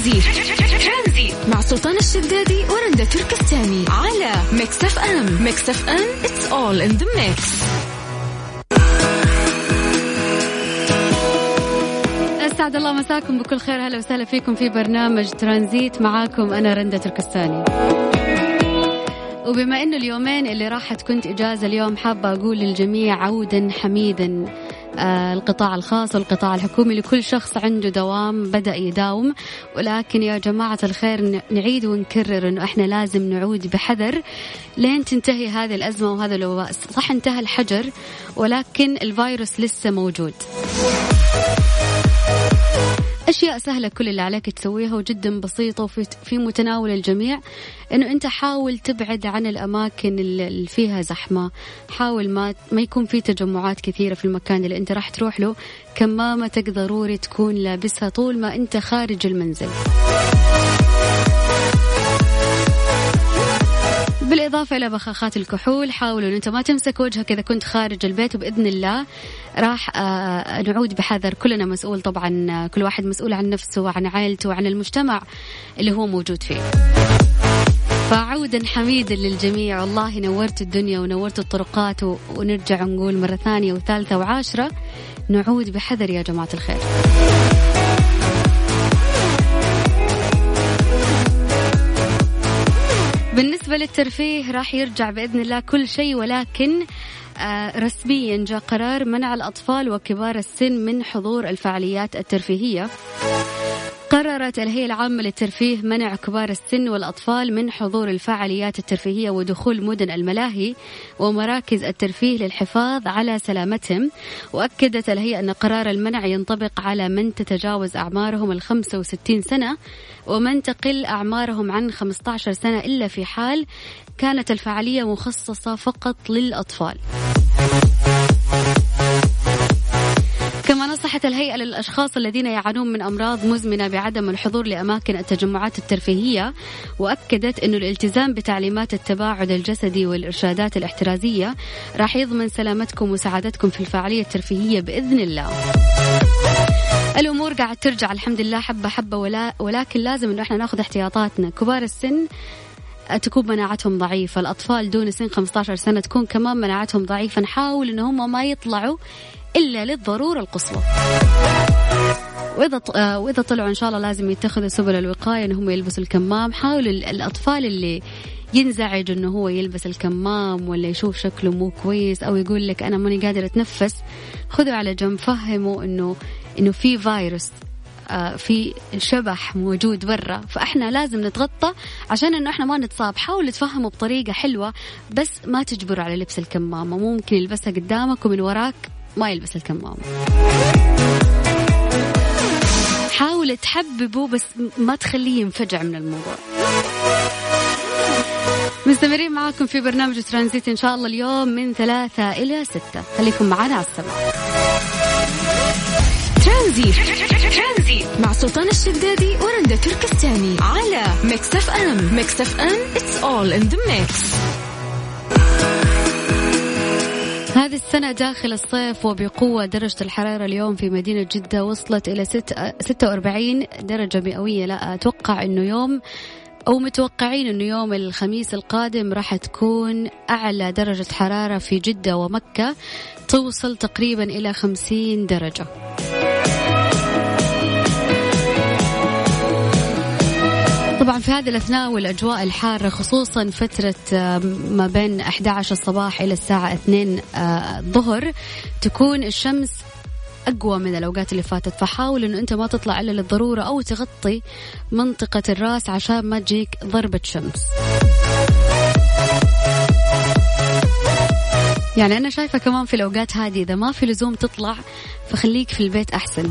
ترانزي مع سلطان الشدادي ورندا تركستاني على Mix FM. Mix FM it's all in the mix. أسعد الله مساكم بكل خير. هلا وسهلا فيكم في برنامج ترانزيت. معاكم أنا رندا تركستاني. وبما إنه اليومين اللي راحت كنت إجازة اليوم حابة أقول للجميع عودا حميدا. القطاع الخاص والقطاع الحكومي لكل شخص عنده دوام بدأ يداوم. ولكن يا جماعة الخير نعيد ونكرر أنه إحنا لازم نعود بحذر لين تنتهي هذه الأزمة وهذا الوباء. صح انتهى الحجر ولكن الفيروس لسه موجود. أشياء سهلة كل اللي عليك تسويها وجدا بسيطة وفي في متناول الجميع. إنه أنت حاول تبعد عن الأماكن اللي فيها زحمة. حاول ما ما يكون في تجمعات كثيرة في المكان اللي أنت راح تروح له. كمامتك ضروري تكون لابسها طول ما أنت خارج المنزل. بالإضافة إلى بخاخات الكحول حاولوا أن أنت ما تمسك وجهك إذا كنت خارج البيت وبإذن الله راح آه، نعود بحذر كلنا مسؤول طبعا كل واحد مسؤول عن نفسه وعن عائلته وعن المجتمع اللي هو موجود فيه. فعودا حميدا للجميع. والله نورت الدنيا ونورت الطرقات ونرجع نقول مرة ثانية وثالثة وعاشرة نعود بحذر يا جماعة الخير. بالنسبة للترفيه راح يرجع بإذن الله كل شيء ولكن آه، رسميا جاء قرار منع الأطفال وكبار السن من حضور الفعاليات الترفيهية. قررت الهيئة العامة للترفيه منع كبار السن والأطفال من حضور الفعاليات الترفيهية ودخول مدن الملاهي ومراكز الترفيه للحفاظ على سلامتهم وأكدت الهيئة أن قرار المنع ينطبق على من تتجاوز أعمارهم ال 65 سنة ومن تقل أعمارهم عن 15 سنة إلا في حال كانت الفعالية مخصصة فقط للأطفال. كما نصحت الهيئة للأشخاص الذين يعانون من أمراض مزمنة بعدم الحضور لأماكن التجمعات الترفيهية وأكدت أن الالتزام بتعليمات التباعد الجسدي والإرشادات الاحترازية راح يضمن سلامتكم وسعادتكم في الفعالية الترفيهية بإذن الله. الأمور قاعد ترجع الحمد لله حبة حبة ولا ولكن لازم انه إحنا ناخذ احتياطاتنا. كبار السن تكون مناعتهم ضعيفة. الأطفال دون سن 15 سنة تكون كمان مناعتهم ضعيفة. نحاول إن هم ما يطلعوا إلا للضرورة القصوى. وإذا آه، وإذا طلعوا إن شاء الله لازم يتخذوا سبل الوقاية إن هم يلبسوا الكمام. حاولوا الأطفال اللي ينزعج إنه هو يلبس الكمام ولا يشوف شكله مو كويس أو يقول لك أنا ماني قادر أتنفس خذوا على جنب فهموا إنه إنه في فيروس آه، في شبح موجود برا. فإحنا لازم نتغطى عشان إنه إحنا ما نتصاب. حاولوا تفهموا بطريقة حلوة بس ما تجبروا على لبس الكمامة. ممكن يلبسها قدامك ومن وراك. ما يلبس الكمامة. حاول تحببه بس ما تخليه ينفجع من الموضوع. مستمرين معاكم في برنامج ترانزيت إن شاء الله اليوم من ثلاثة إلى ستة. خليكم معنا على السماء ترانزيت. مع سلطان الشدادي ورندا تركستاني على Mix FM. Mix FM it's all in the mix. هذه السنة داخل الصيف وبقوة درجة الحرارة اليوم في مدينة جدة وصلت إلى 46 درجة مئوية. لا أتوقع أنه يوم أو متوقعين أنه يوم الخميس القادم راح تكون أعلى درجة حرارة في جدة ومكة توصل تقريبا إلى 50 درجة. طبعا في هذه الأثناء والأجواء الحارة خصوصا فترة ما بين 11 الصباح إلى الساعة 2 آه، الظهر تكون الشمس أقوى من الأوقات اللي فاتت. فحاول أنه أنت ما تطلع إلا للضرورة أو تغطي منطقة الرأس عشان ما تجيك ضربة شمس. يعني أنا شايفة كمان في الأوقات هذه إذا ما في لزوم تطلع فخليك في البيت أحسن.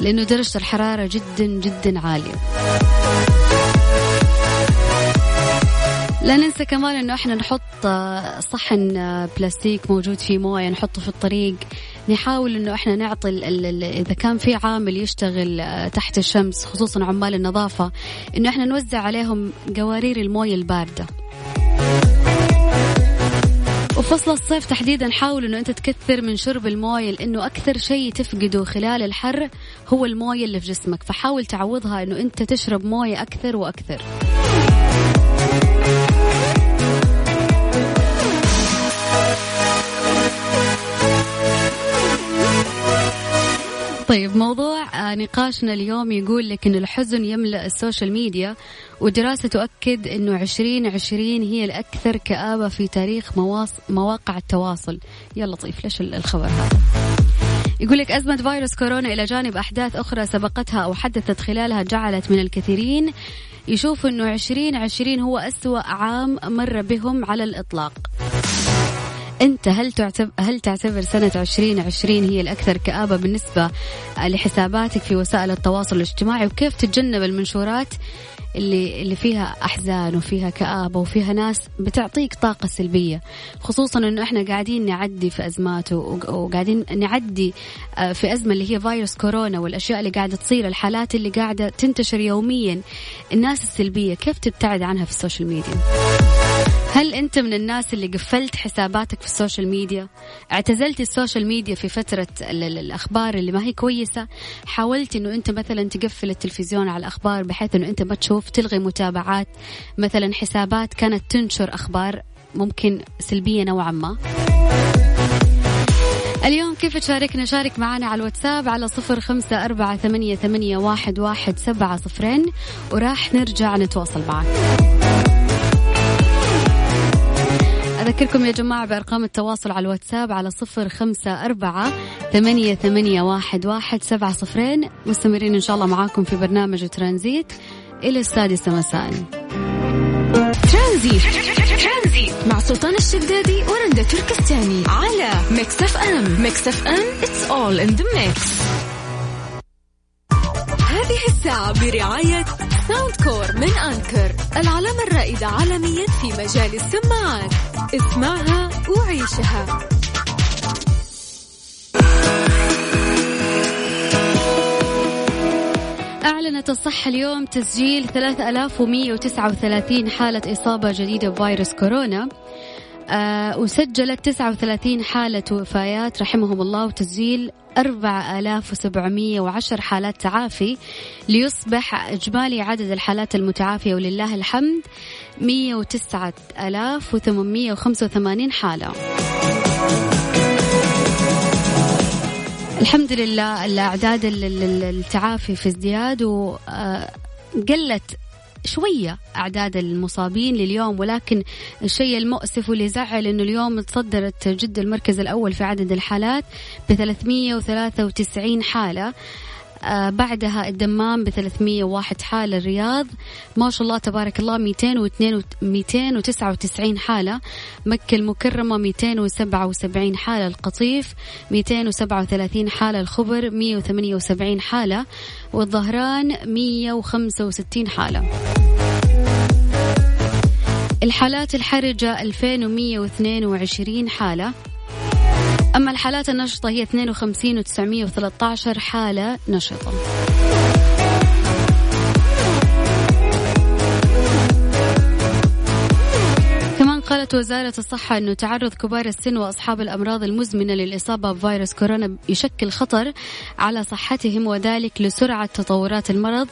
لأنه درجة الحرارة جدا جدا عالية. لا ننسى كمان إنه إحنا نحط صحن بلاستيك موجود فيه موية نحطه في الطريق. نحاول إنه إحنا نعطي إذا كان في عامل يشتغل تحت الشمس خصوصا عمال النظافة إنه إحنا نوزع عليهم قوارير الموية الباردة. وفصل الصيف تحديدا حاول إنه أنت تكثر من شرب الموية لأنه أكثر شيء تفقده خلال الحر هو الموية اللي في جسمك. فحاول تعوضها إنه أنت تشرب موية أكثر وأكثر. طيب موضوع آه، نقاشنا اليوم يقول لك أن الحزن يملأ ال social media ودراسة تؤكد أنه عشرين عشرين هي الأكثر كآبة في تاريخ مواقع التواصل. يا لطيف ليش الخبر هذا؟ يقول لك أزمة فيروس كورونا إلى جانب أحداث أخرى سبقتها أو حدثت خلالها جعلت من الكثيرين يشوفوا أنه عشرين عشرين هو أسوأ عام مر بهم على الإطلاق. أنت هل تعتبر هل تعتبر سنة 2020 هي الأكثر كآبة بالنسبة لحساباتك في وسائل التواصل الاجتماعي؟ وكيف تتجنب المنشورات اللي اللي فيها أحزان وفيها كآبة وفيها ناس بتعطيك طاقة سلبية؟ خصوصا إنه إحنا قاعدين نعدي في أزمات وقاعدين نعدي آه، في أزمة اللي هي فيروس كورونا والأشياء اللي قاعدة تصير الحالات اللي قاعدة تنتشر يوميا الناس السلبية كيف تبتعد عنها في ال social media؟ هل أنت من الناس اللي قفلت حساباتك في ال social media؟ اعتزلت ال social media في فترة الأخبار اللي ما هي كويسة؟ حاولت إنه أنت مثلا تقفل التلفزيون على الأخبار بحيث إنه أنت ما تشوف تلغي متابعات مثلا حسابات كانت تنشر أخبار ممكن سلبية نوعا ما. اليوم كيف تشاركنا؟ شارك معنا على الواتساب على صفر خمسة أربعة ثمانية, ثمانية واحد, واحد سبعة صفرين وراح نرجع نتواصل معك. أذكركم يا جماعة بأرقام التواصل على الواتساب على صفر خمسة أربعة ثمانية, ثمانية واحد, واحد سبعة صفرين. مستمرين إن شاء الله معاكم في برنامج ترانزيت. إلى السادسة مساء. ترانزيت. ترانزيت. مع سلطان الشدادي ورندا تركستاني. على Mix FM. Mix FM. It's all in the mix. هذه الساعة برعاية Soundcore من Anker العلامة الرائدة عالميا في مجال السماعات. اسمعها وعيشها. أعلنت الصحة اليوم تسجيل 3139 حالة إصابة جديدة بفيروس كورونا. وسجلت 39 حالة وفايات رحمهم الله وتسجيل 4710 حالات تعافي ليصبح إجمالي عدد الحالات المتعافية ولله الحمد 109885 حالة. الحمد لله الأعداد التعافي في ازدياد وقلت آه، شوية أعداد المصابين لليوم ولكن الشيء المؤسف واللي زعل أنه اليوم تصدرت جدة المركز الأول في عدد الحالات ب 393 حالة. بعدها الدمام ب 301 حالة الرياض. ما شاء الله تبارك الله 202 299 حالة. مكة المكرمة 277 حالة القطيف 237 حالة الخبر 178 حالة والظهران 165 حالة. الحالات الحرجة 2122 حالة. أما الحالات النشطة هي 52 و913 حالة نشطة قالت وزارة الصحة أنه تعرض كبار السن وأصحاب الأمراض المزمنة للإصابة بفيروس كورونا يشكل خطر على صحتهم وذلك لسرعة تطورات المرض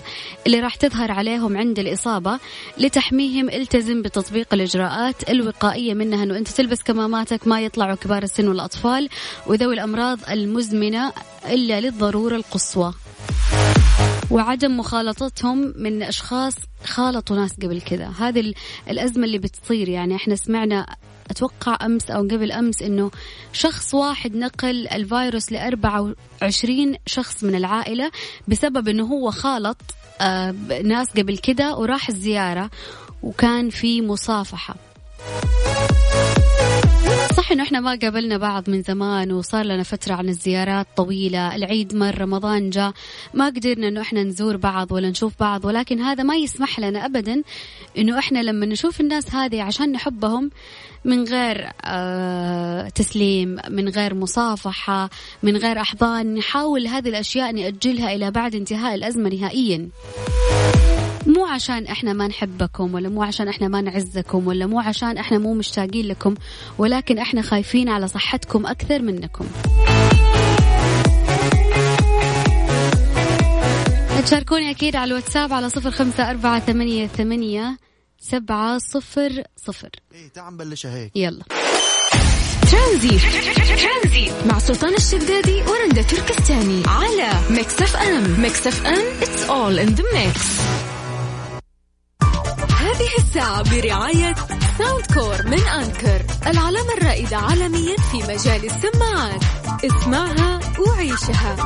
اللي راح تظهر عليهم عند الإصابة لتحميهم التزم بتطبيق الإجراءات الوقائية منها أنه أنت تلبس كماماتك ما يطلعوا كبار السن والأطفال وذوي الأمراض المزمنة إلا للضرورة القصوى. وعدم مخالطتهم من أشخاص خالطوا ناس قبل كذا. هذه الأزمة اللي بتصير يعني. إحنا سمعنا أتوقع أمس أو قبل أمس إنه شخص واحد نقل الفيروس ل 24 شخص من العائلة بسبب إنه هو خالط آه، ناس قبل كذا وراح الزيارة وكان في مصافحة. صح إنه إحنا ما قابلنا بعض من زمان وصار لنا فترة عن الزيارات طويلة العيد مر رمضان جاء ما قدرنا إنه إحنا نزور بعض ولا نشوف بعض ولكن هذا ما يسمح لنا ابدا إنه إحنا لما نشوف الناس هذه عشان نحبهم من غير آه تسليم من غير مصافحة من غير أحضان نحاول هذه الأشياء نأجلها إلى بعد انتهاء الأزمة نهائيا. عشان إحنا ما نحبكم ولا مو عشان إحنا ما نعزكم ولا مو عشان إحنا مو مشتاقين لكم ولكن إحنا خايفين على صحتكم أكثر منكم. تشاركوني أكيد على الواتساب على صفر خمسة أربعة ثمانية, ثمانية سبعة صفر صفر. إيه تعال نبلشها هيك. يلا. ترانزيت مع سلطان الشدادي ورندا تركستاني على ميكس أف أم. ميكس أف أم it's all in the mix. هذه الساعة برعاية ساوند كور من أنكر العلامة الرائدة عالميا في مجال السماعات. اسمعها وعيشها.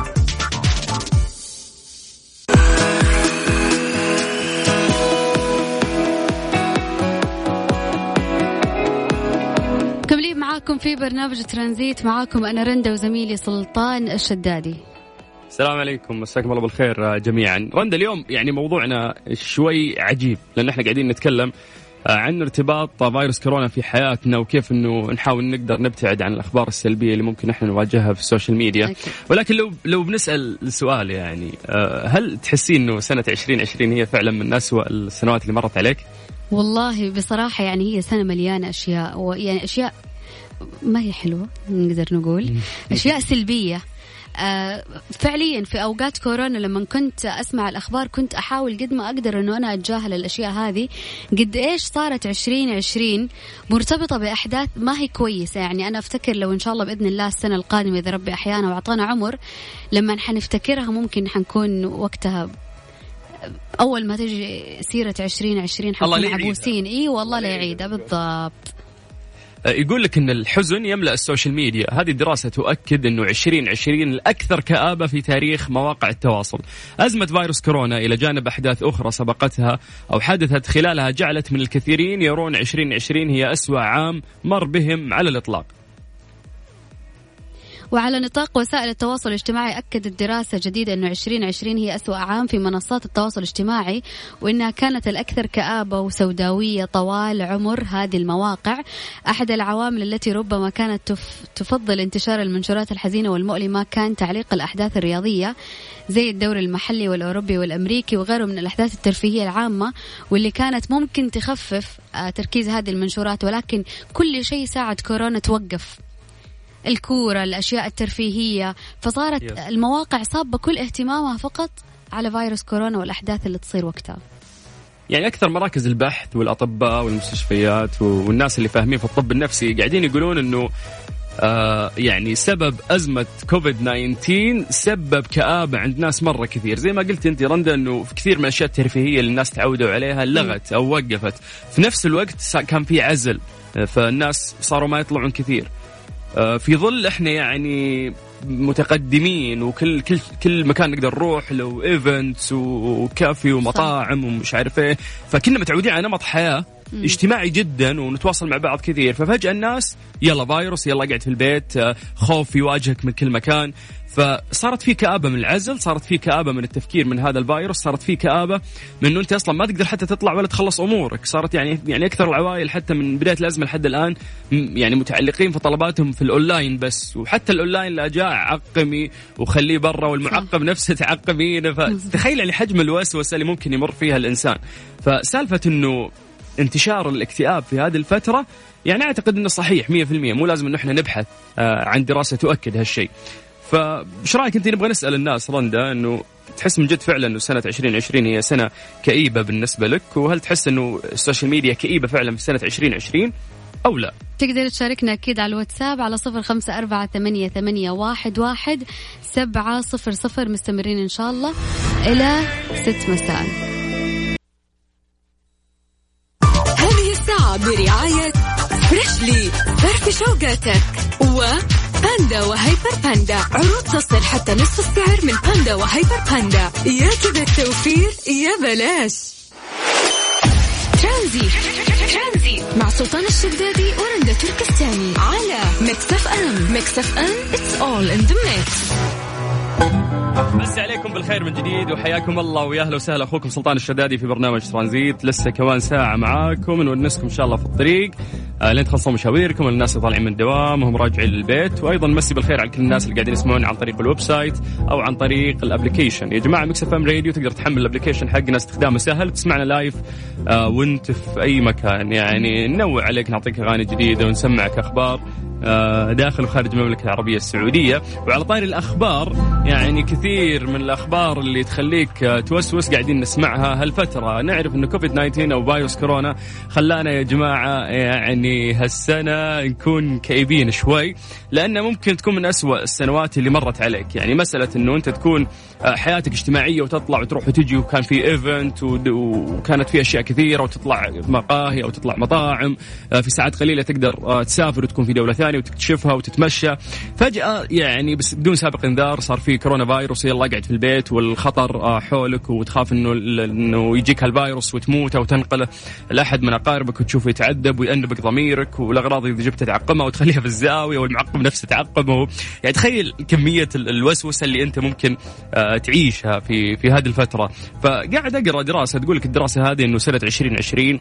مكملين معاكم في برنامج ترانزيت معاكم أنا رندا وزميلي سلطان الشدادي. السلام عليكم مساكم الله بالخير جميعا. رندا اليوم يعني موضوعنا شوي عجيب لأن إحنا قاعدين نتكلم عن ارتباط فيروس كورونا في حياتنا وكيف إنه نحاول نقدر نبتعد عن الأخبار السلبية اللي ممكن إحنا نواجهها في السوشيال ميديا. أكيد. ولكن لو لو بنسأل السؤال يعني آه، هل تحسين إنه سنة 2020 هي فعلا من أسوأ السنوات اللي مرت عليك؟ والله بصراحة يعني هي سنة مليانة أشياء ويعني أشياء ما هي حلوة نقدر نقول. أشياء سلبية. آه فعليا في أوقات كورونا لما كنت أسمع الأخبار كنت أحاول قد ما أقدر إنه أنا أتجاهل الأشياء هذه. قد إيش صارت 2020 مرتبطة بأحداث ما هي كويسة. يعني أنا أفتكر لو إن شاء الله بإذن الله السنة القادمة إذا ربي أحيانا وأعطانا عمر لما حنفتكرها ممكن حنكون وقتها أول ما تجي سيرة 2020 الله لا حنكون. عبوسين. إي والله لا يعيدها بالضبط. آه، يقول لك إن الحزن يملأ السوشيال ميديا، هذه الدراسة تؤكد إنه 2020 الأكثر كآبة في تاريخ مواقع التواصل. أزمة فيروس كورونا إلى جانب أحداث أخرى سبقتها أو حدثت خلالها جعلت من الكثيرين يرون 2020 هي أسوأ عام مر بهم على الإطلاق. وعلى نطاق وسائل التواصل الاجتماعي أكدت دراسة جديدة أنه 2020 هي أسوأ عام في منصات التواصل الاجتماعي وأنها كانت الأكثر كآبة وسوداوية طوال عمر هذه المواقع. أحد العوامل التي ربما كانت تف تفضل انتشار المنشورات الحزينة والمؤلمة كان تعليق الأحداث الرياضية زي الدوري المحلي والأوروبي والأمريكي وغيره من الأحداث الترفيهية العامة واللي كانت ممكن تخفف آه، تركيز هذه المنشورات ولكن كل شيء ساعد كورونا توقف. الكورة الأشياء الترفيهية. فصارت Yes. المواقع صابة كل اهتمامها فقط على فيروس كورونا والأحداث اللي تصير وقتها. يعني أكثر مراكز البحث والأطباء والمستشفيات والناس اللي فاهمين في الطب النفسي قاعدين يقولون إنه آه يعني سبب أزمة كوفيد 19 سبب كآبة عند ناس مرة كثير. زي ما قلت أنت رندا إنه في كثير من الأشياء الترفيهية اللي الناس تعودوا عليها لغت أو وقفت. في نفس الوقت كان في عزل فالناس صاروا ما يطلعون كثير. في ظل إحنا يعني متقدمين وكل كل كل مكان نقدر نروح له events وكافي ومطاعم ومش عارف إيه. فكنا متعودين على نمط حياة اجتماعي جدا ونتواصل مع بعض كثير. ففجأة الناس يلا فيروس يلا قاعد في البيت آه، خوف يواجهك من كل مكان. فصارت في كآبة من العزل صارت في كآبة من التفكير من هذا الفيروس صارت في كآبة من إنه أنت أصلا ما تقدر حتى تطلع ولا تخلص أمورك. صارت يعني يعني أكثر العوائل حتى من بداية الأزمة لحد الآن م- يعني متعلقين في طلباتهم في الأونلاين بس. وحتى الأونلاين لا جاء عقميه وخليه برا والمعقم نفسه تعقمينه فتخيل يعني حجم الوسوسة اللي ممكن يمر فيها الإنسان. فسالفة إنه انتشار الاكتئاب في هذه الفترة يعني أعتقد إنه صحيح 100% مو لازم إنه إحنا نبحث آه، عن دراسة تؤكد هالشيء. فايش رأيك أنت؟ نبغى نسأل الناس رندا إنه تحس من جد فعلا إنه سنة 2020 هي سنة كئيبة بالنسبة لك؟ وهل تحس إنه السوشيال ميديا كئيبة فعلا في سنة 2020 أو لا؟ تقدر تشاركنا أكيد على الواتساب على صفر خمسة أربعة ثمانية, ثمانية واحد, واحد سبعة صفر صفر. مستمرين إن شاء الله إلى ست مساء. هذه الساعة برعاية فريشلي فرفش وقاتك وباندا وهيبر باندا. عروض تصل حتى نصف السعر من باندا وهيبر باندا. يا كذا التوفير يا بلاش. ترانزيت. مع سلطان الشدادي ورندا تركستاني. على ميكس اف أم. ميكس اف أم it's all in the mix. مسي عليكم بالخير من جديد وحياكم الله ويا أهلا وسهلا. أخوكم سلطان الشدادي في برنامج ترانزيت. لسه كمان ساعة معاكم نونسكم إن شاء الله في الطريق. آه لين تخلصون مشاويركم الناس اللي طالعين من الدوام وهم راجعين للبيت. وأيضا مسي بالخير على كل الناس اللي قاعدين يسمعون عن طريق ال website أو عن طريق ال application يا جماعة مكس إف إم راديو تقدر تحمل ال application حقنا استخدامه سهل. تسمعنا live آه وأنت في أي مكان. يعني ننوع عليك نعطيك أغاني جديدة ونسمعك أخبار. داخل وخارج المملكة العربية السعودية. وعلى طاري الأخبار يعني كثير من الأخبار اللي تخليك آه، توسوس قاعدين نسمعها هالفترة. نعرف أنه كوفيد 19 أو فيروس كورونا خلانا يا جماعة يعني هالسنة نكون كئيبين شوي لأنه ممكن تكون من أسوأ السنوات اللي مرت عليك. يعني مسألة أنه أنت تكون آه، حياتك اجتماعية وتطلع وتروح وتجي وكان في event وكانت في أشياء كثيرة وتطلع مقاهي أو تطلع مطاعم في ساعات قليلة تقدر تسافر وتكون في دولة ثانية. ثانية وتكتشفها وتتمشى. فجأة يعني بس بدون سابق انذار صار في كورونا فيروس يلا قاعد في البيت والخطر آه، حولك وتخاف إنه إنه يجيك هالفيروس وتموت أو تنقله لأحد من أقاربك وتشوفه يتعذب ويأنبك ضميرك والأغراض إذا جبت تعقمها وتخليها في الزاوية والمعقم نفسه تعقمه. يعني تخيل كمية الوسوسة اللي أنت ممكن آه، تعيشها في في هذه الفترة. فقاعد أقرأ دراسة تقول لك الدراسة هذه إنه سنة 2020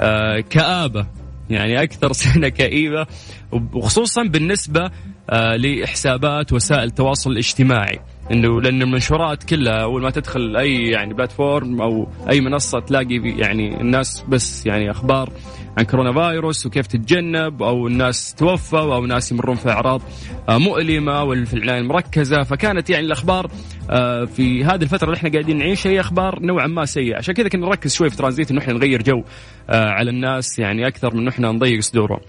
آه، كآبة. يعني أكثر سنة كئيبة وخصوصا بالنسبة آه، لحسابات وسائل التواصل الاجتماعي. إنه لأن المنشورات كلها أول ما تدخل أي يعني بلاتفورم أو أي منصة تلاقي يعني الناس بس يعني أخبار عن كورونا فيروس وكيف تتجنب أو الناس توفوا أو ناس يمرون في أعراض آه، مؤلمة وفي العناية المركزة. فكانت يعني الأخبار آه، في هذه الفترة اللي إحنا قاعدين نعيشها هي أخبار نوعا ما سيئة. عشان كذا كنا نركز شوي في ترانزيت إنه إحنا نغير جو على الناس يعني أكثر من إنه إحنا نضيق صدورهم.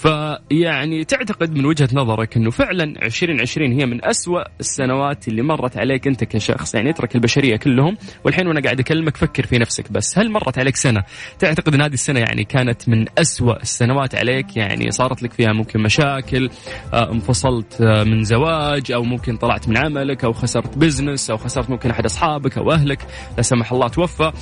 فيعني تعتقد من وجهة نظرك أنه فعلا 2020 هي من أسوأ السنوات اللي مرت عليك أنت كشخص يعني اترك البشرية كلهم والحين وأنا قاعد أكلمك فكر في نفسك بس هل مرت عليك سنة؟ تعتقد أن هذه السنة يعني كانت من أسوأ السنوات عليك؟ يعني صارت لك فيها ممكن مشاكل آه، انفصلت آه، من زواج أو ممكن طلعت من عملك أو خسرت بزنس أو خسرت ممكن أحد أصحابك أو أهلك لا سمح الله توفى.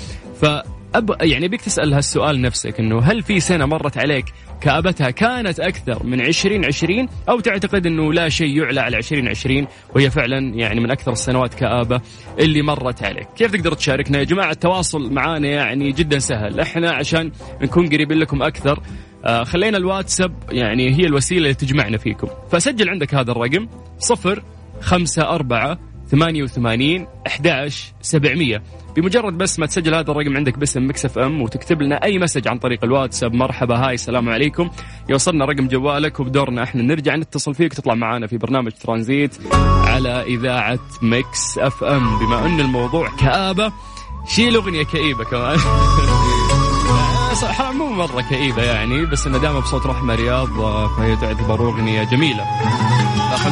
ف أب يعني بيك تسأل هالسؤال نفسك إنه هل في سنة مرت عليك كآبتها كانت أكثر من 2020 أو تعتقد أنه لا شيء يعلى على 2020 وهي فعلا يعني من أكثر السنوات كآبة اللي مرت عليك. كيف تقدر تشاركنا يا جماعة؟ التواصل معانا يعني جدا سهل. إحنا عشان نكون قريبين لكم أكثر آه خلينا الواتساب يعني هي الوسيلة اللي تجمعنا فيكم. فسجل عندك هذا الرقم صفر خمسة أربعة 88 11 700 بمجرد بس ما تسجل هذا الرقم عندك باسم مكسف ام وتكتب لنا أي message عن طريق الواتساب. مرحبا hi السلام عليكم. يوصلنا رقم جوالك وبدورنا إحنا. نرجع نتصل فيك تطلع معنا في برنامج ترانزيت على إذاعة مكس اف ام. بما أن الموضوع كآبة شيل أغنية كئيبة كمان. صراحة مو مرة كئيبة يعني بس إنه دائما بصوت رحمة رياض فهي تعتبر أغنية جميلة.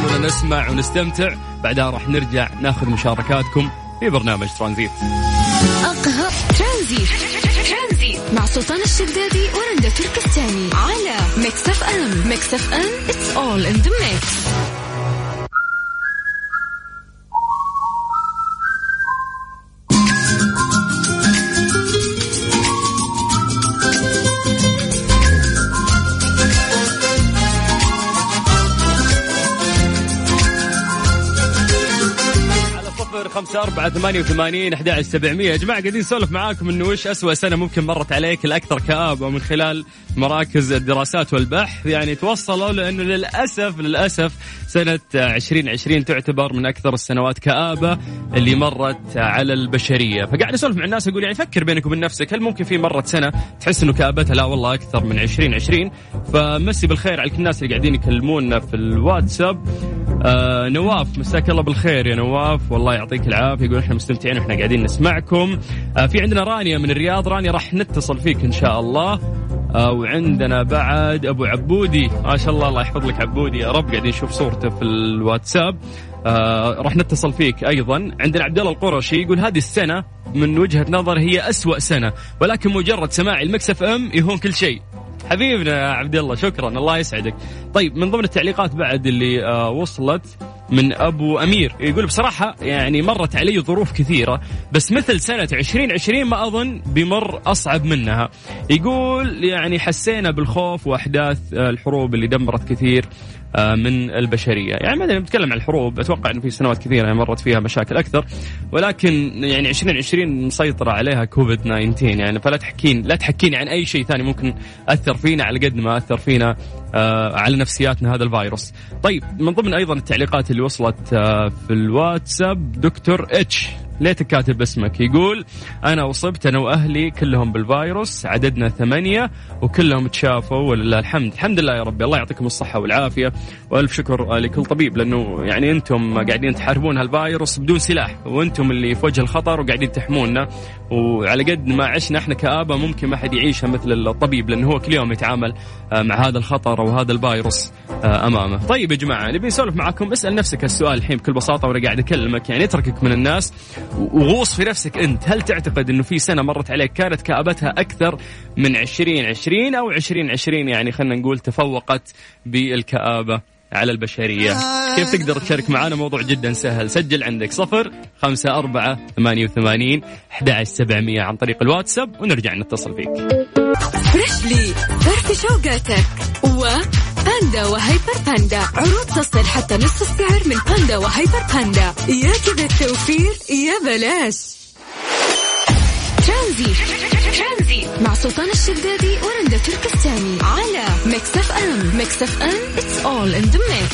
خلونا نسمع ونستمتع. بعدها راح نرجع ناخذ مشاركاتكم في برنامج ترانزيت. أقهى ترانزيت. ترانزيت. مع سلطان الشدادي ورندا تركستاني. على ميكس أف أم. ميكس أف أم. It's all in the mix. خمسة أربعة ثمانية وثمانين أحد سبعمية. يا جماعة قاعدين نسولف معاكم إنه وش أسوأ سنة ممكن مرت عليك الأكثر كآبة من خلال مراكز الدراسات والبحث يعني توصلوا لأنه للأسف للأسف سنة 2020 تعتبر من أكثر السنوات كآبة اللي مرت على البشرية. فقاعد أسولف مع الناس أقول يعني فكر بينك وبين نفسك هل ممكن في مرت سنة تحس إنه كآبتها؟ لا والله أكثر من 2020 فمسي بالخير على الناس اللي قاعدين يكلمونا في الواتساب. آه نواف مساك الله بالخير يا نواف. والله يعطيك العافية يقول إحنا مستمتعين وإحنا قاعدين نسمعكم. آه في عندنا رانيا من الرياض. رانيا راح نتصل فيك إن شاء الله. وعندنا بعد أبو عبودي. ما شاء الله الله يحفظ لك عبودي يا رب. قاعدين نشوف صورته في الواتساب. آه راح نتصل فيك أيضا. عندنا عبد الله القرشي يقول هذه السنة من وجهة نظر هي أسوأ سنة ولكن مجرد سماع المكسف إم يهون كل شيء. حبيبنا يا عبد الله شكرا. الله يسعدك. طيب من ضمن التعليقات بعد اللي آه وصلت من أبو أمير. يقول بصراحة يعني مرت علي ظروف كثيرة بس مثل سنة 2020 ما أظن بمر أصعب منها. يقول يعني حسينا بالخوف وأحداث الحروب اللي دمرت كثير. من البشرية. يعني مثلا نتكلم عن الحروب. أتوقع إنه في سنوات كثيرة يعني مرت فيها مشاكل أكثر. ولكن يعني 2020 مسيطرة عليها كوفيد 19 يعني فلا تحكين لا تحكيني عن أي شيء ثاني ممكن أثر فينا على قد ما أثر فينا آه، على نفسياتنا هذا الفيروس. طيب من ضمن أيضا التعليقات اللي وصلت آه، في الواتساب دكتور إتش. ليتك كاتب اسمك. يقول أنا أصبت أنا وأهلي كلهم بالفيروس عددنا ثمانية وكلهم تشافوا ولله الحمد. الحمد لله يا ربي. الله يعطيكم الصحة والعافية وألف شكر لكل طبيب لأنه يعني أنتم قاعدين تحاربون هالفيروس بدون سلاح وأنتم اللي في وجه الخطر وقاعدين تحمونا. وعلى قد ما عشنا إحنا كابه ممكن ما حد يعيشها مثل الطبيب لأنه هو كل يوم يتعامل آه، مع هذا الخطر أو هذا الفيروس آه، أمامه. طيب يا جماعة نبي نسولف معاكم اسأل نفسك السؤال الحين بكل بساطة وأنا قاعد أكلمك. يعني اتركك من الناس. وغوص في نفسك أنت، هل تعتقد إنه في سنة مرت عليك كانت كأبتها أكثر من 2020 أو 2020 يعني خلينا نقول تفوقت بالكآبة؟ على البشرية؟ كيف تقدر تشارك معنا موضوع جدا سهل. سجل عندك صفر خمسة أربعة ثمانية وثمانين أحد سبعمية عن طريق الواتساب ونرجع نتصل فيك. فريشلي فرفش أوقاتك باندا وهيبر باندا. عروض تصل حتى نصف السعر من باندا وهيبر باندا. يا كذا التوفير يا بلاش. ترانزي. مع سلطان الشدادي ورندا تركستاني. على Mix FM Mix FM it's all in the mix.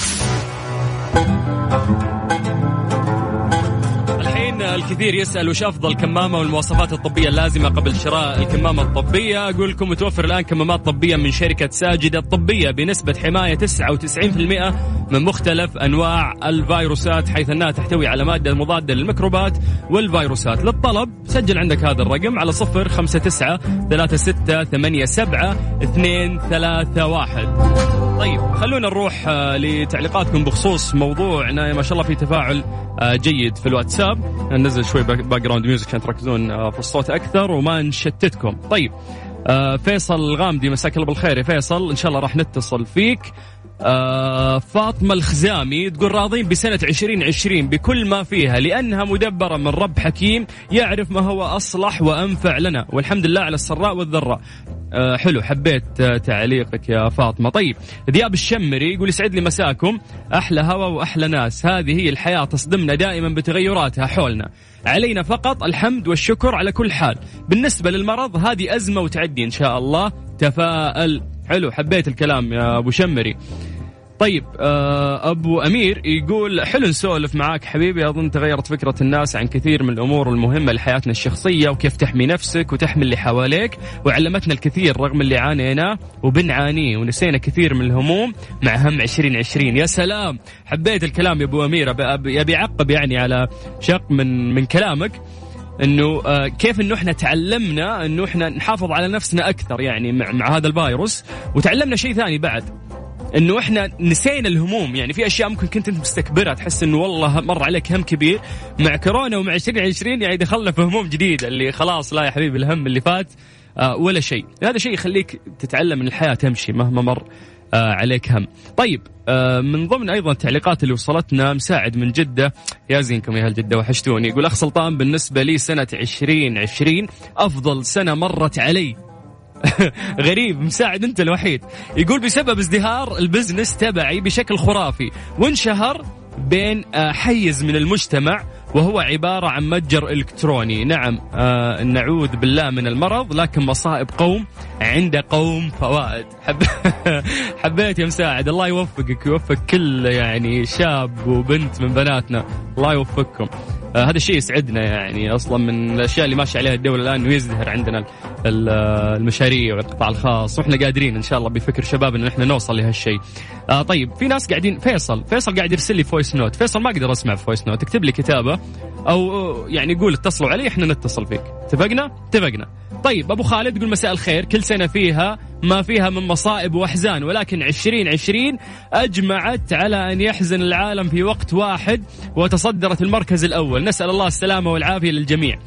الحين الكثير يسأل وش أفضل كمامة والمواصفات الطبية اللازمة قبل شراء الكمامة الطبية؟ أقول لكم متوفر الآن كمامات طبية من شركة ساجدة الطبية بنسبة حماية 99% من مختلف أنواع الفيروسات حيث أنها تحتوي على مادة مضادة للميكروبات والفيروسات. للطلب سجل عندك هذا الرقم على صفر خمسة تسعة ثلاثة ستة ثمانية سبعة اثنين ثلاثة واحد. طيب خلونا نروح آه، لتعليقاتكم بخصوص موضوعنا. ما شاء الله في تفاعل آه، جيد في الواتساب. ننزل شوي background music عشان تركزون آه، في الصوت أكثر وما نشتتكم. طيب فيصل الغامدي مساك الله بالخير يا فيصل. إن شاء الله راح نتصل فيك. آه فاطمة الخزامي تقول راضين بسنة 2020 بكل ما فيها لأنها مدبرة من رب حكيم يعرف ما هو أصلح وأنفع لنا والحمد لله على السراء والضراء. آه حلو حبيت آه تعليقك يا فاطمة. طيب ذياب الشمري يقول يسعد لي مساكم أحلى هوا وأحلى ناس هذه هي الحياة تصدمنا دائما بتغيراتها حولنا. علينا فقط الحمد والشكر على كل حال. بالنسبة للمرض هذه أزمة وتعدي إن شاء الله. تفاءل. حلو حبيت الكلام يا أبو شمري. طيب آه، أبو أمير يقول حلو نسولف معاك حبيبي أظن تغيرت فكرة الناس عن كثير من الأمور المهمة لحياتنا الشخصية وكيف تحمي نفسك وتحمي اللي حواليك وعلمتنا الكثير رغم اللي عانيناه وبنعانيه ونسينا كثير من الهموم مع هم 2020 يا سلام! حبيت الكلام يا أبو أمير أبي أعقب يعني على شق من من كلامك. إنه آه كيف إنه إحنا تعلمنا إنه إحنا نحافظ على نفسنا أكثر يعني مع, مع هذا الفيروس. وتعلمنا شيء ثاني بعد إنه إحنا نسينا الهموم. يعني في أشياء ممكن كنت أنت مستكبرها تحس إنه والله مر عليك هم كبير. مع كورونا ومع 2020 يعني دخلنا في هموم جديدة اللي خلاص لا يا حبيبي الهم اللي فات آه ولا شيء. هذا شيء يخليك تتعلم إن الحياة تمشي مهما مر. عليك هم. طيب آه من ضمن أيضا التعليقات اللي وصلتنا مساعد من جدة. يا زينكم يا أهل جدة وحشتوني. يقول أخ سلطان بالنسبة لي سنة 2020 أفضل سنة مرت علي. غريب مساعد أنت الوحيد. يقول بسبب ازدهار البزنس تبعي بشكل خرافي وانشهر بين آه، حيز من المجتمع وهو عبارة عن متجر إلكتروني. نعم آه نعوذ بالله من المرض لكن مصائب قوم عند قوم فوائد. حب حبيت يا مساعد الله يوفقك ويوفق كل يعني شاب وبنت من بناتنا. الله يوفقكم. آه هذا الشيء يسعدنا يعني أصلا من الأشياء اللي ماشي عليها الدولة الآن انه يزدهر عندنا. المشاريع والقطاع الخاص وإحنا قادرين إن شاء الله بفكر شبابنا إن إحنا نوصل لهالشيء. آه طيب في ناس قاعدين فيصل فيصل قاعد يرسل لي voice note، فيصل ما أقدر أسمع voice note، اكتب لي كتابة أو يعني قول اتصلوا علي إحنا نتصل فيك، اتفقنا؟ اتفقنا. طيب أبو خالد يقول مساء الخير كل سنة فيها ما فيها من مصائب وأحزان ولكن 2020 أجمعت على أن يحزن العالم في وقت واحد وتصدرت المركز الأول نسأل الله السلامة والعافية للجميع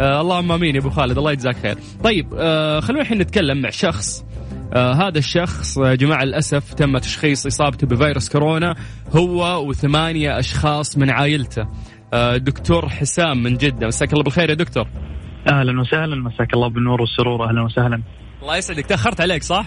آه اللهم آمين يا أبو خالد الله يجزاك خير. طيب آه خلونا الحين نتكلم مع شخص. آه هذا الشخص يا جماعة للأسف تم تشخيص إصابته بفيروس كورونا. هو وثمانية أشخاص من عائلته. آه دكتور حسام من جدة. مساك الله بالخير يا دكتور. أهلا وسهلا. مساك الله بالنور والسرور. أهلا وسهلا. الله يسعدك. تأخرت عليك صح؟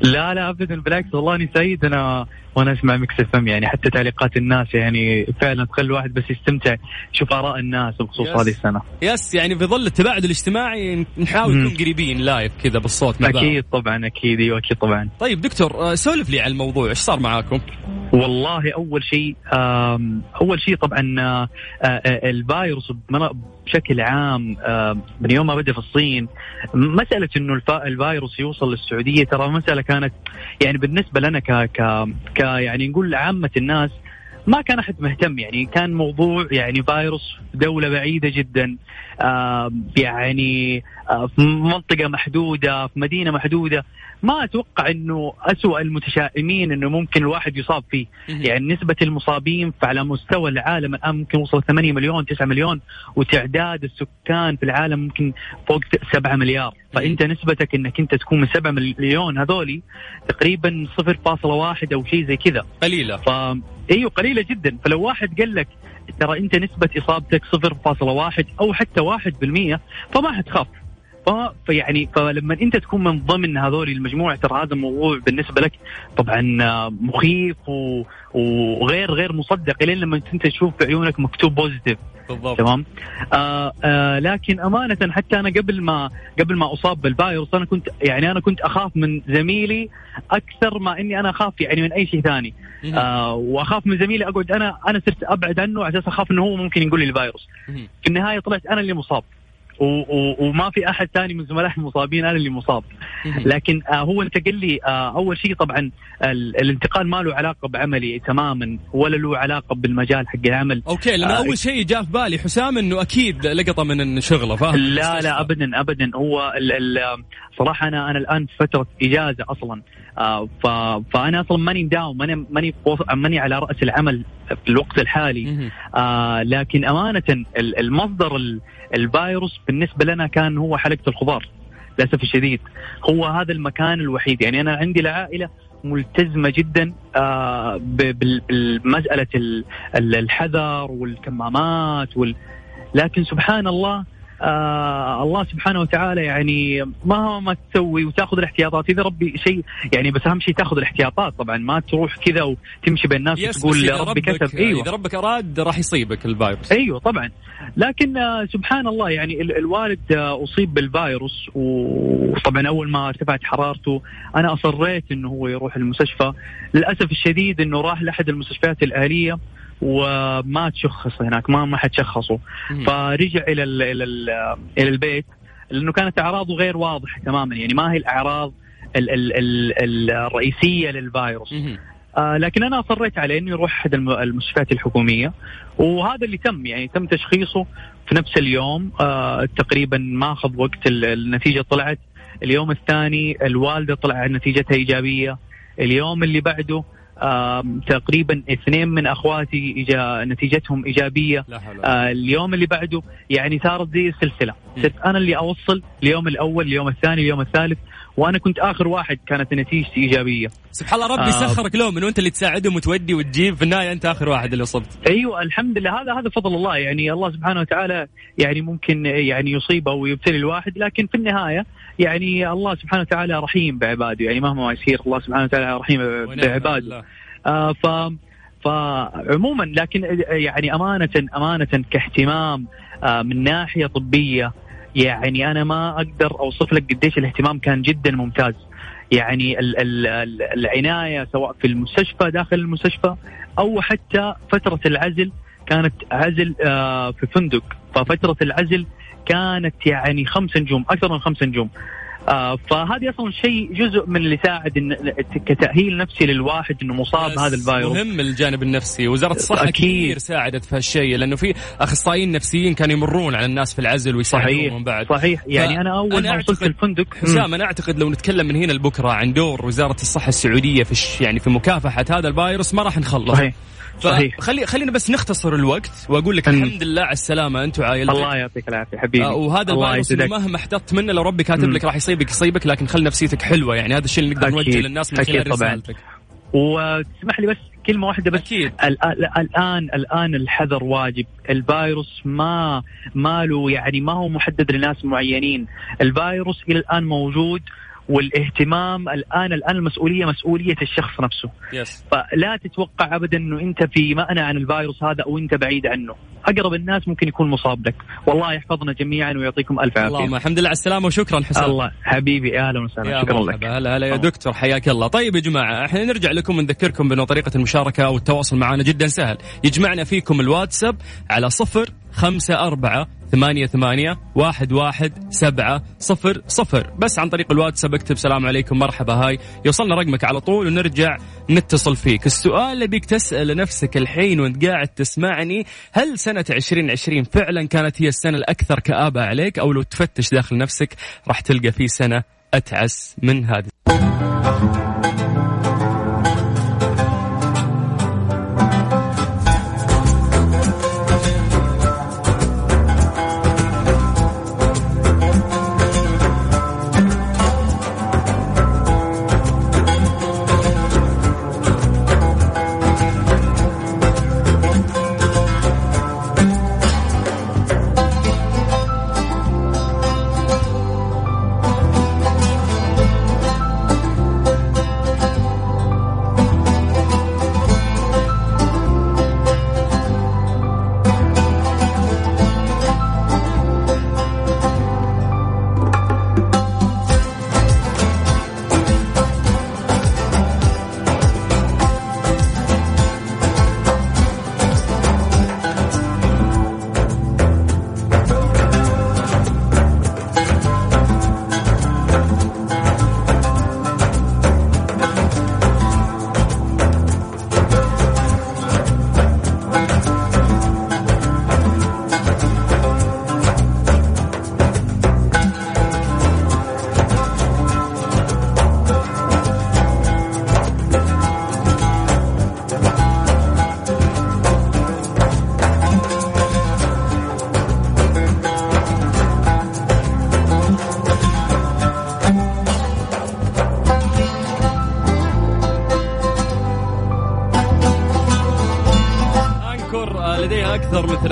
لا لا ابدا. بالعكس والله أني سعيد. أنا وأنا اسمع Mix FM يعني حتى تعليقات الناس يعني فعلا تخلي الواحد بس يستمتع يشوف آراء الناس بخصوص هذه السنة. yes يعني في ظل التباعد الاجتماعي نحاول نكون قريبين live كذا بالصوت مع أكيد بعض. طبعا أكيد أيوه أكيد طبعا. طيب دكتور آه، سولف لي عن الموضوع إيش صار معاكم؟ والله أول شيء أول شيء طبعا آه، آه، الفيروس بشكل عام من يوم ما بدأ في الصين مسألة إنه الفيروس يوصل للسعودية ترى مسألة كانت يعني بالنسبة لنا ك, ك يعني نقول عامه الناس ما كان أحد مهتم يعني كان موضوع يعني فيروس في دولة بعيدة جدا آه يعني آه في منطقة محدودة في مدينة محدودة. ما أتوقع إنه اسوء المتشائمين إنه ممكن الواحد يصاب فيه. يعني نسبة المصابين على مستوى العالم الآن ممكن وصل 8 مليون 9 مليون وتعداد السكان في العالم ممكن فوق 7 مليار. فأنت نسبتك إنك أنت تكون من 7 مليون هذولي تقريبا 0.1 أو شيء زي كذا. قليلة. ف أيوه قليلة جدا. فلو واحد قال لك ترى أنت نسبة إصابتك 0.1 أو حتى 1% فما حتخاف. فيعني فلما أنت تكون من ضمن هذول المجموعة ترى هذا الموضوع بالنسبة لك طبعا مخيف وغير غير مصدق إلين لما أنت تشوف في عيونك مكتوب بوزيتيف. بالضبط. تمام؟ آه آه لكن أمانة حتى أنا قبل ما قبل ما أصاب بالفيروس أنا كنت يعني أنا كنت أخاف من زميلي أكثر ما إني أنا أخاف يعني من أي شيء ثاني. آه وأخاف من زميلي أقعد أنا أنا صرت أبعد عنه على أساس أخاف إنه هو ممكن يقول لي الفيروس. في النهاية طلعت أنا اللي مصاب. وما في أحد ثاني من زملائي المصابين أنا اللي مصاب. لكن آه هو انتقل لي آه أول شيء طبعا الانتقال ما له علاقة بعملي تماما ولا له علاقة بالمجال حق العمل. أوكي لأن آه أول شيء جاء في بالي حسام إنه أكيد لقطة من شغله فاهم؟ لا لا ابدا ابدا. هو ال ال صراحة أنا أنا الآن في فترة إجازة أصلا. آه فأنا أصلا ماني داوم ماني ماني ماني على رأس العمل في الوقت الحالي. آه لكن أمانة المصدر الفيروس بالنسبة لنا كان هو حلقة الخضار للأسف الشديد. هو هذا المكان الوحيد. يعني أنا عندي العائلة ملتزمة جدا آه بمساله الحذر والكمامات وال لكن سبحان الله آه الله سبحانه وتعالى يعني ما ما تسوي وتاخذ الاحتياطات إذا ربي شيء يعني بس أهم شيء تاخذ الاحتياطات. طبعا ما تروح كذا وتمشي بين الناس وتقول ربي كتب أيوه. إذا ربك أراد راح يصيبك الفيروس. أيوه طبعا. لكن آه سبحان الله يعني الوالد آه أصيب بالفيروس وطبعا أول ما ارتفعت حرارته أنا أصريت إنه هو يروح المستشفى. للأسف الشديد إنه راح لأحد المستشفيات الأهلية. وما تشخص هناك ما ما حد شخصه. فرجع إلى ال إلى ال إلى البيت لأنه كانت أعراضه غير واضحة تماما يعني ما هي الأعراض ال ال ال الرئيسية للفيروس. آه لكن أنا أصريت عليه إنه يروح أحد المستشفيات الحكومية. وهذا اللي تم يعني تم تشخيصه في نفس اليوم. آه تقريبا ما أخذ وقت النتيجة طلعت. اليوم الثاني الوالدة طلع نتيجتها إيجابية. اليوم اللي بعده تقريبا اثنين من أخواتي إجا نتيجتهم إيجابية. آه اليوم اللي بعده يعني صارت زي السلسلة. صرت أنا اللي أوصل اليوم الأول اليوم الثاني اليوم الثالث. وأنا كنت آخر واحد كانت نتيجتي إيجابية. سبحان الله ربي آه سخرك لهم انه انت اللي تساعدهم وتودي وتجيب في النهاية أنت آخر واحد اللي وصلت. أيوه الحمد لله. هذا هذا فضل الله. يعني الله سبحانه وتعالى يعني ممكن يعني يصيبه ويبتلي الواحد لكن في النهاية يعني الله سبحانه وتعالى رحيم بعباده. يعني مهما يصير الله سبحانه وتعالى رحيم بعباده. آه ف فعموما لكن يعني امانه أمانة كاهتمام آه من ناحية طبية يعني أنا ما أقدر أوصف لك قديش الاهتمام كان جدا ممتاز. يعني ال ال العناية سواء في المستشفى داخل المستشفى أو حتى فترة العزل كانت عزل آه في فندق. ففترة العزل كانت يعني خمس نجوم أكثر من خمس نجوم. فهذه أصلا شيء جزء من اللي يساعد إن كتأهيل نفسي للواحد إنه مصاب هذا الفيروس. مهم الجانب النفسي. وزارة الصحة أكيد. كثير ساعدت في هالشيء لأنه في أخصائيين نفسيين كانوا يمرون على الناس في العزل ويساعدوهم بعد. صحيح. يعني أنا أول أنا ما وصلت الفندق حسام أنا أعتقد لو نتكلم من هنا لبكرة عن دور وزارة الصحة السعودية في يعني في مكافحة هذا الفيروس ما راح نخلص. صحيح. صحيح. خلي خلينا بس نختصر الوقت وأقول لك الحمد لله على السلامة انت وعائلتك الله يعطيك العافية حبيبي. آه وهذا الفيروس مهما احتطت منه لو ربي كاتب لك راح يصيبك يصيبك لكن خلي نفسيتك حلوة. يعني هذا الشيء اللي نقدر نوجه للناس من خلال رسالتك. وتسمح لي بس كلمة واحدة بس. أكيد. الآن الآن الحذر واجب. الفيروس ما ما له يعني ما هو محدد لناس معينين. الفيروس إلى الآن موجود. والاهتمام الآن الآن المسؤولية مسؤولية الشخص نفسه. يس. فلا تتوقع ابدا إنه أنت في مأنى عن الفيروس هذا أو أنت بعيد عنه. أقرب الناس ممكن يكون مصاب لك. والله يحفظنا جميعا ويعطيكم ألف عافية. اللهم الحمد لله على السلامة وشكرا حسام الله حبيبي أهلا وسهلا. شكرا لك. هلا هلا يا دكتور حياك الله. طيب يا جماعة إحنا نرجع لكم ونذكركم بانه طريقة المشاركة أو التواصل معنا جدا سهل. يجمعنا فيكم الواتساب على صفر خمسة أربعة ثمانية ثمانية واحد واحد سبعة صفر صفر. بس عن طريق الواتساب اكتب سلام عليكم مرحبا هاي. يوصلنا رقمك على طول ونرجع نتصل فيك. السؤال اللي بيك تسأل نفسك الحين وانت قاعد تسمعني هل سنة 2020 فعلا كانت هي السنة الأكثر كآبة عليك؟ أو لو تفتش داخل نفسك راح تلقى في سنة أتعس من هذه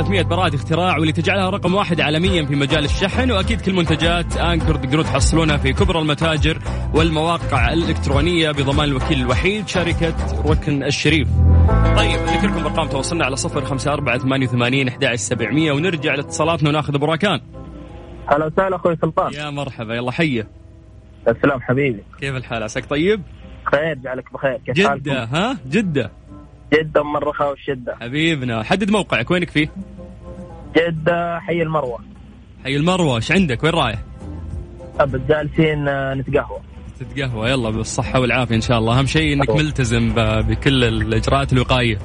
300 براءة اختراع واللي تجعلها رقم واحد عالميا في مجال الشحن وأكيد كل منتجات أنكر تقدرون تحصلونها في كبرى المتاجر والمواقع الإلكترونية بضمان الوكيل الوحيد شركة ركن الشريف. طيب نذكركم ارقام تواصلنا على صفر خمسة أربعة ثمانية وثمانين أحد سبعمية ونرجع لاتصالاتنا وناخذ أبو راكان هلا وسهلا أخوي سلطان. يا مرحبا يلا حية السلام حبيبي. كيف الحال؟ عساك طيب؟ خير جعلك بخير. كيف جدة حالكم؟ ها؟ جدة. جدة من الرخاء والشدة حبيبنا حدد موقعك وينك فيه؟ جدة حي المروة. حي المروة إيش عندك؟ وين رايح؟ أبد جالسين آه، نتقهوى. تتقهوى يلا بالصحة والعافية إن شاء الله. أهم شيء إنك ملتزم ب- بكل الإجراءات الوقائية.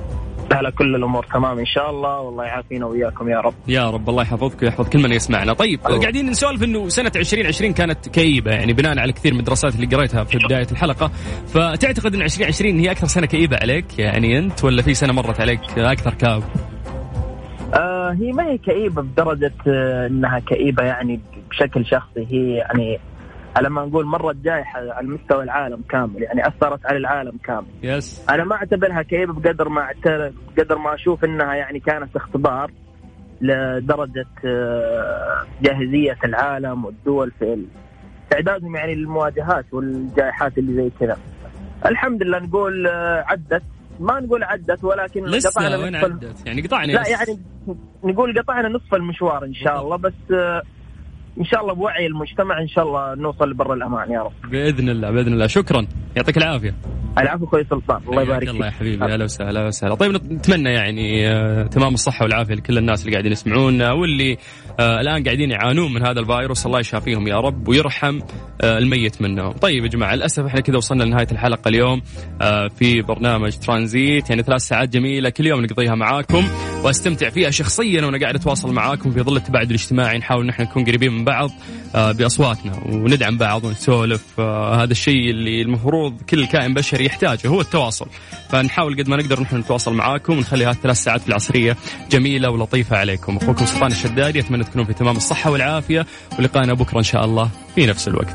لا لا كل الأمور. تمام إن شاء الله. والله يعافينا وإياكم يا رب. يا رب الله يحفظك ويحفظ كل من يسمعنا. طيب الله. قاعدين نسولف إنه سنة 2020 كانت كئيبة يعني بناء على كثير من الدراسات اللي قريتها في بداية الحلقة. فتعتقد إن 2020 هي أكثر سنة كئيبة عليك؟ يعني أنت ولا في سنة مرت عليك أكثر كاب آه هي ما هي كئيبة بدرجة آه إنها كئيبة يعني بشكل شخصي. هي يعني على ما نقول مرت جائحة على مستوى العالم كامل يعني أثرت على العالم كامل. يس أنا ما أعتبرها كئيبة بقدر ما أعتبر بقدر ما أشوف إنها يعني كانت اختبار لدرجة آه، جاهزية العالم والدول في استعدادهم يعني للمواجهات والجائحات اللي زي كذا. الحمد لله نقول آه، عدت. ما نقول عدت ولكن لسه قطعنا وين نصف عدت؟ يعني قطعنا لا. يعني نقول قطعنا نصف المشوار إن شاء الله بس آه، إن شاء الله بوعي المجتمع إن شاء الله نوصل لبر الأمان يا رب. بإذن الله بإذن الله. شكرا. يعطيك العافية. العفو أخوي سلطان. الله يبارك الله يا فيك. حبيبي. أهلا وسهلا وسهلا. طيب نتمنى يعني آه، تمام الصحة والعافية لكل الناس اللي قاعدين يسمعونا واللي آه، الآن قاعدين يعانون من هذا الفيروس. الله يشافيهم يا رب ويرحم آه، الميت منهم. طيب يا جماعة للأسف إحنا كذا وصلنا لنهاية الحلقة اليوم في برنامج ترانزيت. يعني ثلاث ساعات جميلة كل يوم نقضيها معاكم وأستمتع فيها شخصيا وأنا قاعد أتواصل معاكم في ظل التباعد الاجتماعي. نحاول إن إحنا نكون قريبين من بعض بأصواتنا وندعم بعض ونسولف. هذا الشيء اللي المفروض كل كائن بشري يحتاجه هو التواصل. فنحاول قد ما نقدر نحن نتواصل معاكم ونخلي هذه الثلاث ساعات العصرية جميلة ولطيفة عليكم. أخوكم سلطان الشدادي أتمنى تكونوا في تمام الصحة والعافية ولقائنا بكرة إن شاء الله في نفس الوقت.